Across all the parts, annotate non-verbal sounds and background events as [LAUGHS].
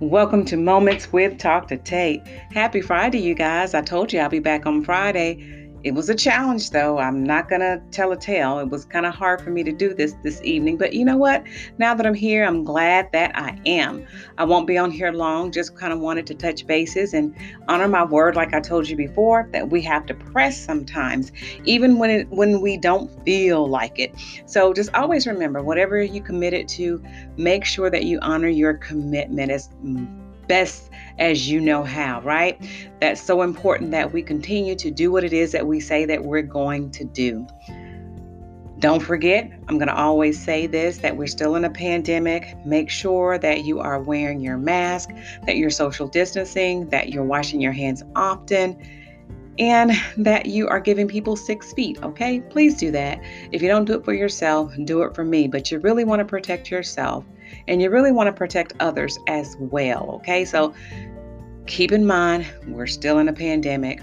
Welcome to Moments with Talk to Tate. Happy Friday, you guys. I told you I'll be back on Friday. It was a challenge, though. I'm not going to tell a tale. It was kind of hard for me to do this this evening. But you know what? Now that I'm here, I'm glad that I am. I won't be on here long. Just kind of wanted to touch bases and honor my word, like I told you before, that we have to press sometimes, even when it, when we don't feel like it. So just always remember, whatever you committed to, make sure that you honor your commitment as mm, best as you know how, right? That's so important that we continue to do what it is that we say that we're going to do. Don't forget, I'm going to always say this that we're still in a pandemic. Make sure that you are wearing your mask, that you're social distancing, that you're washing your hands often, and that you are giving people six feet, okay? Please do that. If you don't do it for yourself, do it for me. But you really want to protect yourself and you really want to protect others as well. Okay, so keep in mind we're still in a pandemic.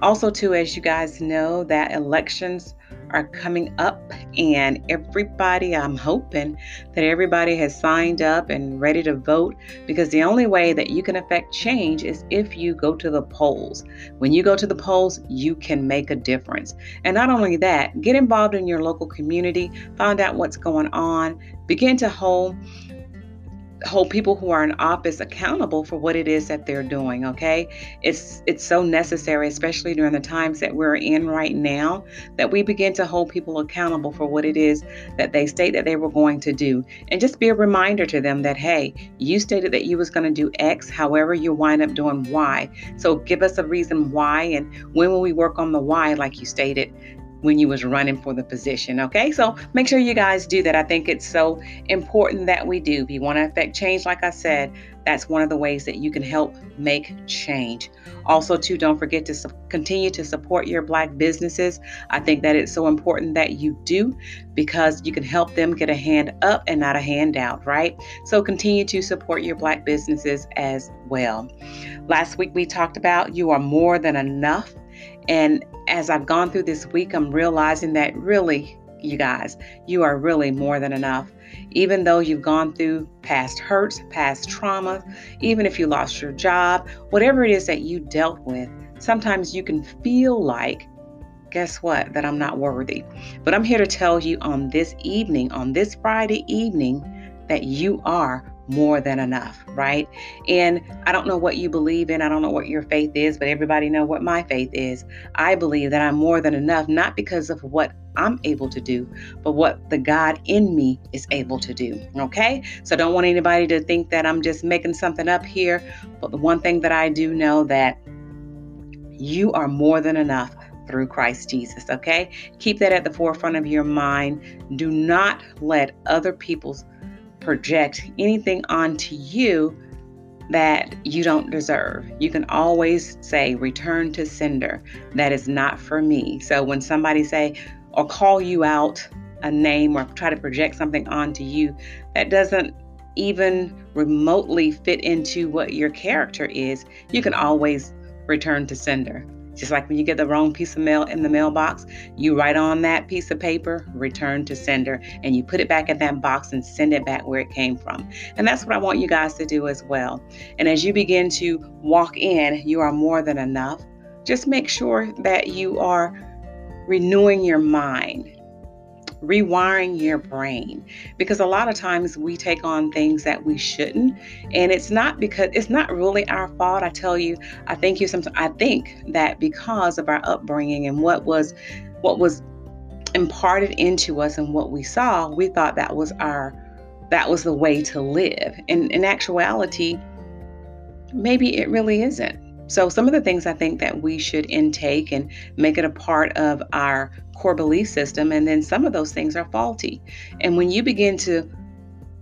Also, too, as you guys know, that elections are coming up, and everybody, I'm hoping that everybody has signed up and ready to vote because the only way that you can affect change is if you go to the polls. When you go to the polls, you can make a difference. And not only that, get involved in your local community, find out what's going on, begin to hold hold people who are in office accountable for what it is that they're doing okay? It's it's so necessary especially during the times that we're in right now that we begin to hold people accountable for what it is that they state that they were going to do. And just be a reminder to them that hey you stated that you was going to do x however you wind up doing y. So give us a reason why and when will we work on the why like you stated when you was running for the position okay? So make sure you guys do that. I think it's so important that we do. If you want to affect change like i said that's one of the ways that you can help make change. Also too don't forget to su- continue to support your black businesses. I think that it's so important that you do because you can help them get a hand up and not a hand out right? So continue to support your black businesses as well. Last week we talked about you are more than enough and as I've gone through this week, I'm realizing that really, you guys, you are really more than enough. Even though you've gone through past hurts, past trauma, even if you lost your job, whatever it is that you dealt with, sometimes you can feel like, guess what, that I'm not worthy. But I'm here to tell you on this evening, on this Friday evening, that you are more than enough, right? And I don't know what you believe in. I don't know what your faith is, but everybody know what my faith is. I believe that I'm more than enough not because of what I'm able to do, but what the God in me is able to do. Okay? So don't want anybody to think that I'm just making something up here, but the one thing that I do know that you are more than enough through Christ Jesus, okay? Keep that at the forefront of your mind. Do not let other people's project anything onto you that you don't deserve. You can always say return to sender. That is not for me. So when somebody say or call you out a name or try to project something onto you that doesn't even remotely fit into what your character is, you can always return to sender. Just like when you get the wrong piece of mail in the mailbox, you write on that piece of paper, return to sender, and you put it back in that box and send it back where it came from. And that's what I want you guys to do as well. And as you begin to walk in, you are more than enough. Just make sure that you are renewing your mind rewiring your brain. Because a lot of times we take on things that we shouldn't and it's not because it's not really our fault. I tell you i think you sometimes i think that because of our upbringing and what was what was imparted into us and what we saw we thought that was our that was the way to live. And in actuality maybe it really isn't so, some of the things I think that we should intake and make it a part of our core belief system, and then some of those things are faulty. And when you begin to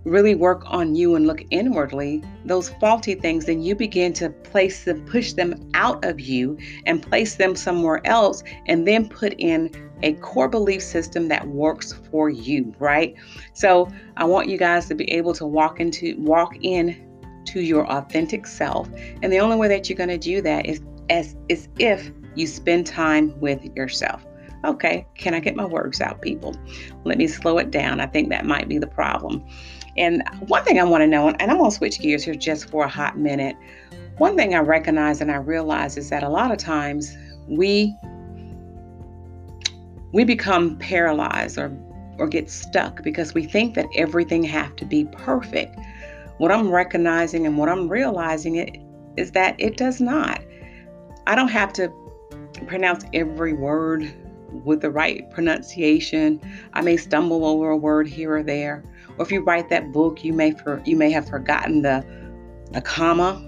really work on you and look inwardly, those faulty things, then you begin to place them, push them out of you and place them somewhere else, and then put in a core belief system that works for you, right? So I want you guys to be able to walk into walk in to your authentic self. And the only way that you're going to do that is as is if you spend time with yourself. Okay, can I get my words out, people? Let me slow it down. I think that might be the problem. And one thing I want to know, and I'm going to switch gears here just for a hot minute. One thing I recognize and I realize is that a lot of times we we become paralyzed or or get stuck because we think that everything have to be perfect. What I'm recognizing and what I'm realizing it is that it does not. I don't have to pronounce every word with the right pronunciation. I may stumble over a word here or there. Or if you write that book, you may for, you may have forgotten the the comma,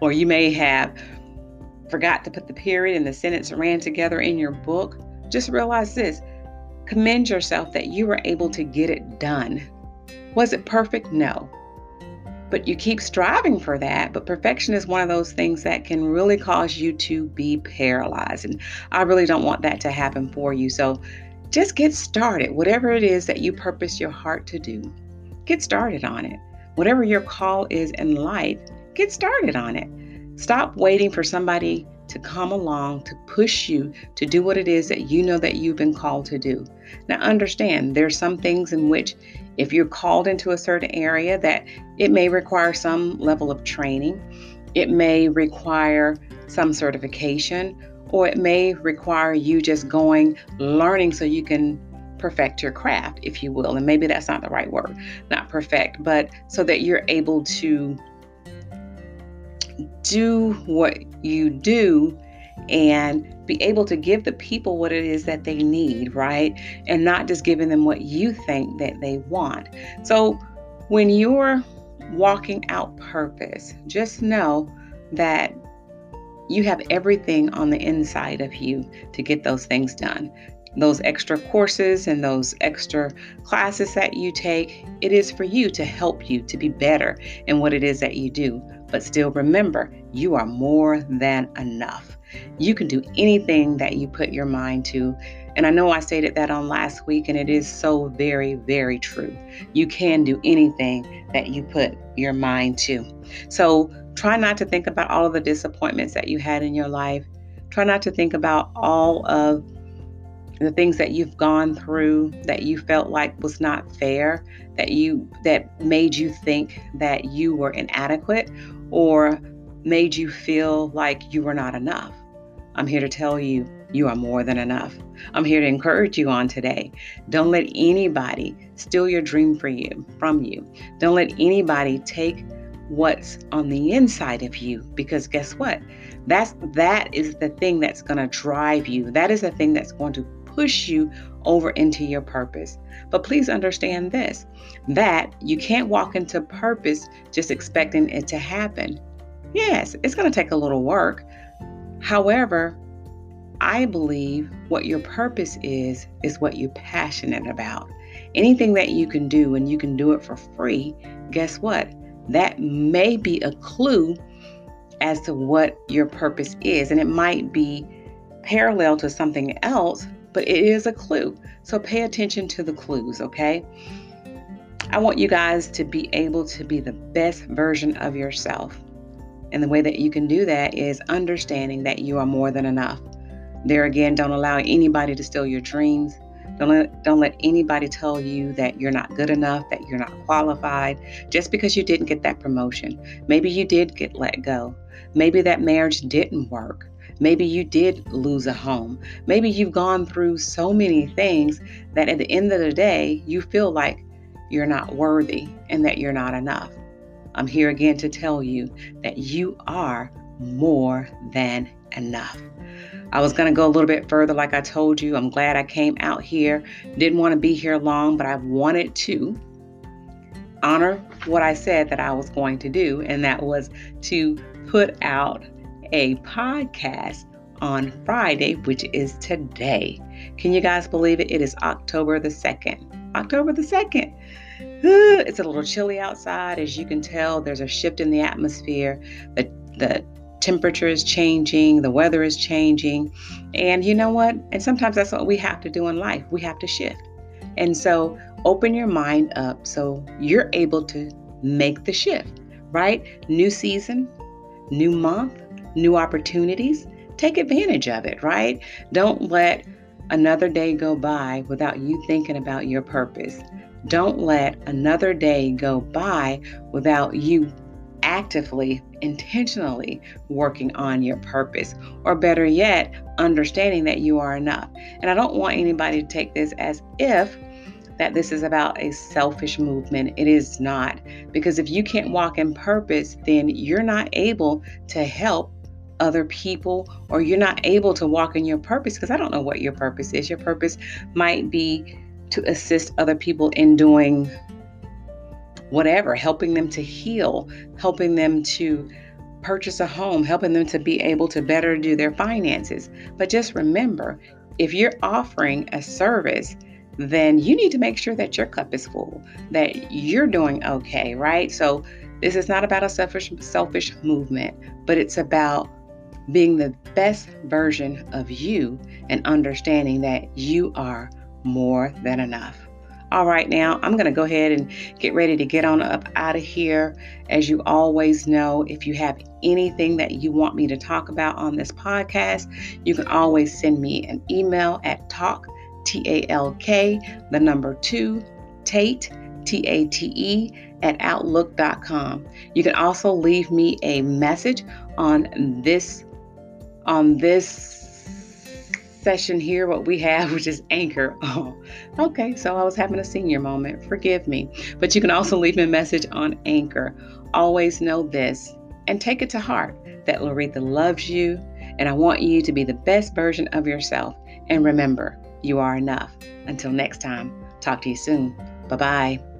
or you may have forgot to put the period and the sentence ran together in your book. Just realize this. Commend yourself that you were able to get it done. Was it perfect? No but you keep striving for that. But perfection is one of those things that can really cause you to be paralyzed. And I really don't want that to happen for you. So just get started. Whatever it is that you purpose your heart to do, get started on it. Whatever your call is in life, get started on it. Stop waiting for somebody to come along to push you to do what it is that you know that you've been called to do. Now understand there's some things in which if you're called into a certain area that it may require some level of training, it may require some certification, or it may require you just going learning so you can perfect your craft, if you will. And maybe that's not the right word, not perfect, but so that you're able to do what you do and be able to give the people what it is that they need, right? And not just giving them what you think that they want. So when you're walking out purpose, just know that you have everything on the inside of you to get those things done. Those extra courses and those extra classes that you take, it is for you to help you to be better in what it is that you do. But still remember, you are more than enough. You can do anything that you put your mind to. And I know I stated that on last week, and it is so very, very true. You can do anything that you put your mind to. So try not to think about all of the disappointments that you had in your life. Try not to think about all of the things that you've gone through that you felt like was not fair, that you that made you think that you were inadequate or made you feel like you were not enough. I'm here to tell you, you are more than enough. I'm here to encourage you on today. Don't let anybody steal your dream for you from you. Don't let anybody take what's on the inside of you because guess what? That's that is the thing that's going to drive you. That is the thing that's going to push you over into your purpose. But please understand this that you can't walk into purpose just expecting it to happen. Yes, it's going to take a little work, However, I believe what your purpose is, is what you're passionate about. Anything that you can do and you can do it for free, guess what? That may be a clue as to what your purpose is. And it might be parallel to something else, but it is a clue. So pay attention to the clues, okay? I want you guys to be able to be the best version of yourself. And the way that you can do that is understanding that you are more than enough. There again, don't allow anybody to steal your dreams. Don't let, don't let anybody tell you that you're not good enough, that you're not qualified, just because you didn't get that promotion. Maybe you did get let go. Maybe that marriage didn't work. Maybe you did lose a home. Maybe you've gone through so many things that at the end of the day, you feel like you're not worthy and that you're not enough. I'm here again to tell you that you are more than enough. I was going to go a little bit further, like I told you. I'm glad I came out here. Didn't want to be here long, but I wanted to honor what I said that I was going to do, and that was to put out a podcast on Friday, which is today. Can you guys believe it? It is October the 2nd. October the 2nd. It's a little chilly outside. As you can tell, there's a shift in the atmosphere. The, the temperature is changing, the weather is changing. And you know what? And sometimes that's what we have to do in life. We have to shift. And so open your mind up so you're able to make the shift, right? New season, new month, new opportunities. Take advantage of it, right? Don't let another day go by without you thinking about your purpose. Don't let another day go by without you actively, intentionally working on your purpose, or better yet, understanding that you are enough. And I don't want anybody to take this as if that this is about a selfish movement. It is not. Because if you can't walk in purpose, then you're not able to help other people or you're not able to walk in your purpose because I don't know what your purpose is. Your purpose might be to assist other people in doing whatever, helping them to heal, helping them to purchase a home, helping them to be able to better do their finances. But just remember, if you're offering a service, then you need to make sure that your cup is full, that you're doing okay, right? So this is not about a selfish selfish movement, but it's about being the best version of you and understanding that you are more than enough. All right, now I'm going to go ahead and get ready to get on up out of here. As you always know, if you have anything that you want me to talk about on this podcast, you can always send me an email at talk, T A L K, the number two, Tate, T A T E, at outlook.com. You can also leave me a message on this on this session here, what we have, [LAUGHS] which is Anchor. Oh, okay. So I was having a senior moment. Forgive me. But you can also leave me a message on Anchor. Always know this and take it to heart that Loretha loves you, and I want you to be the best version of yourself. And remember, you are enough. Until next time, talk to you soon. Bye bye.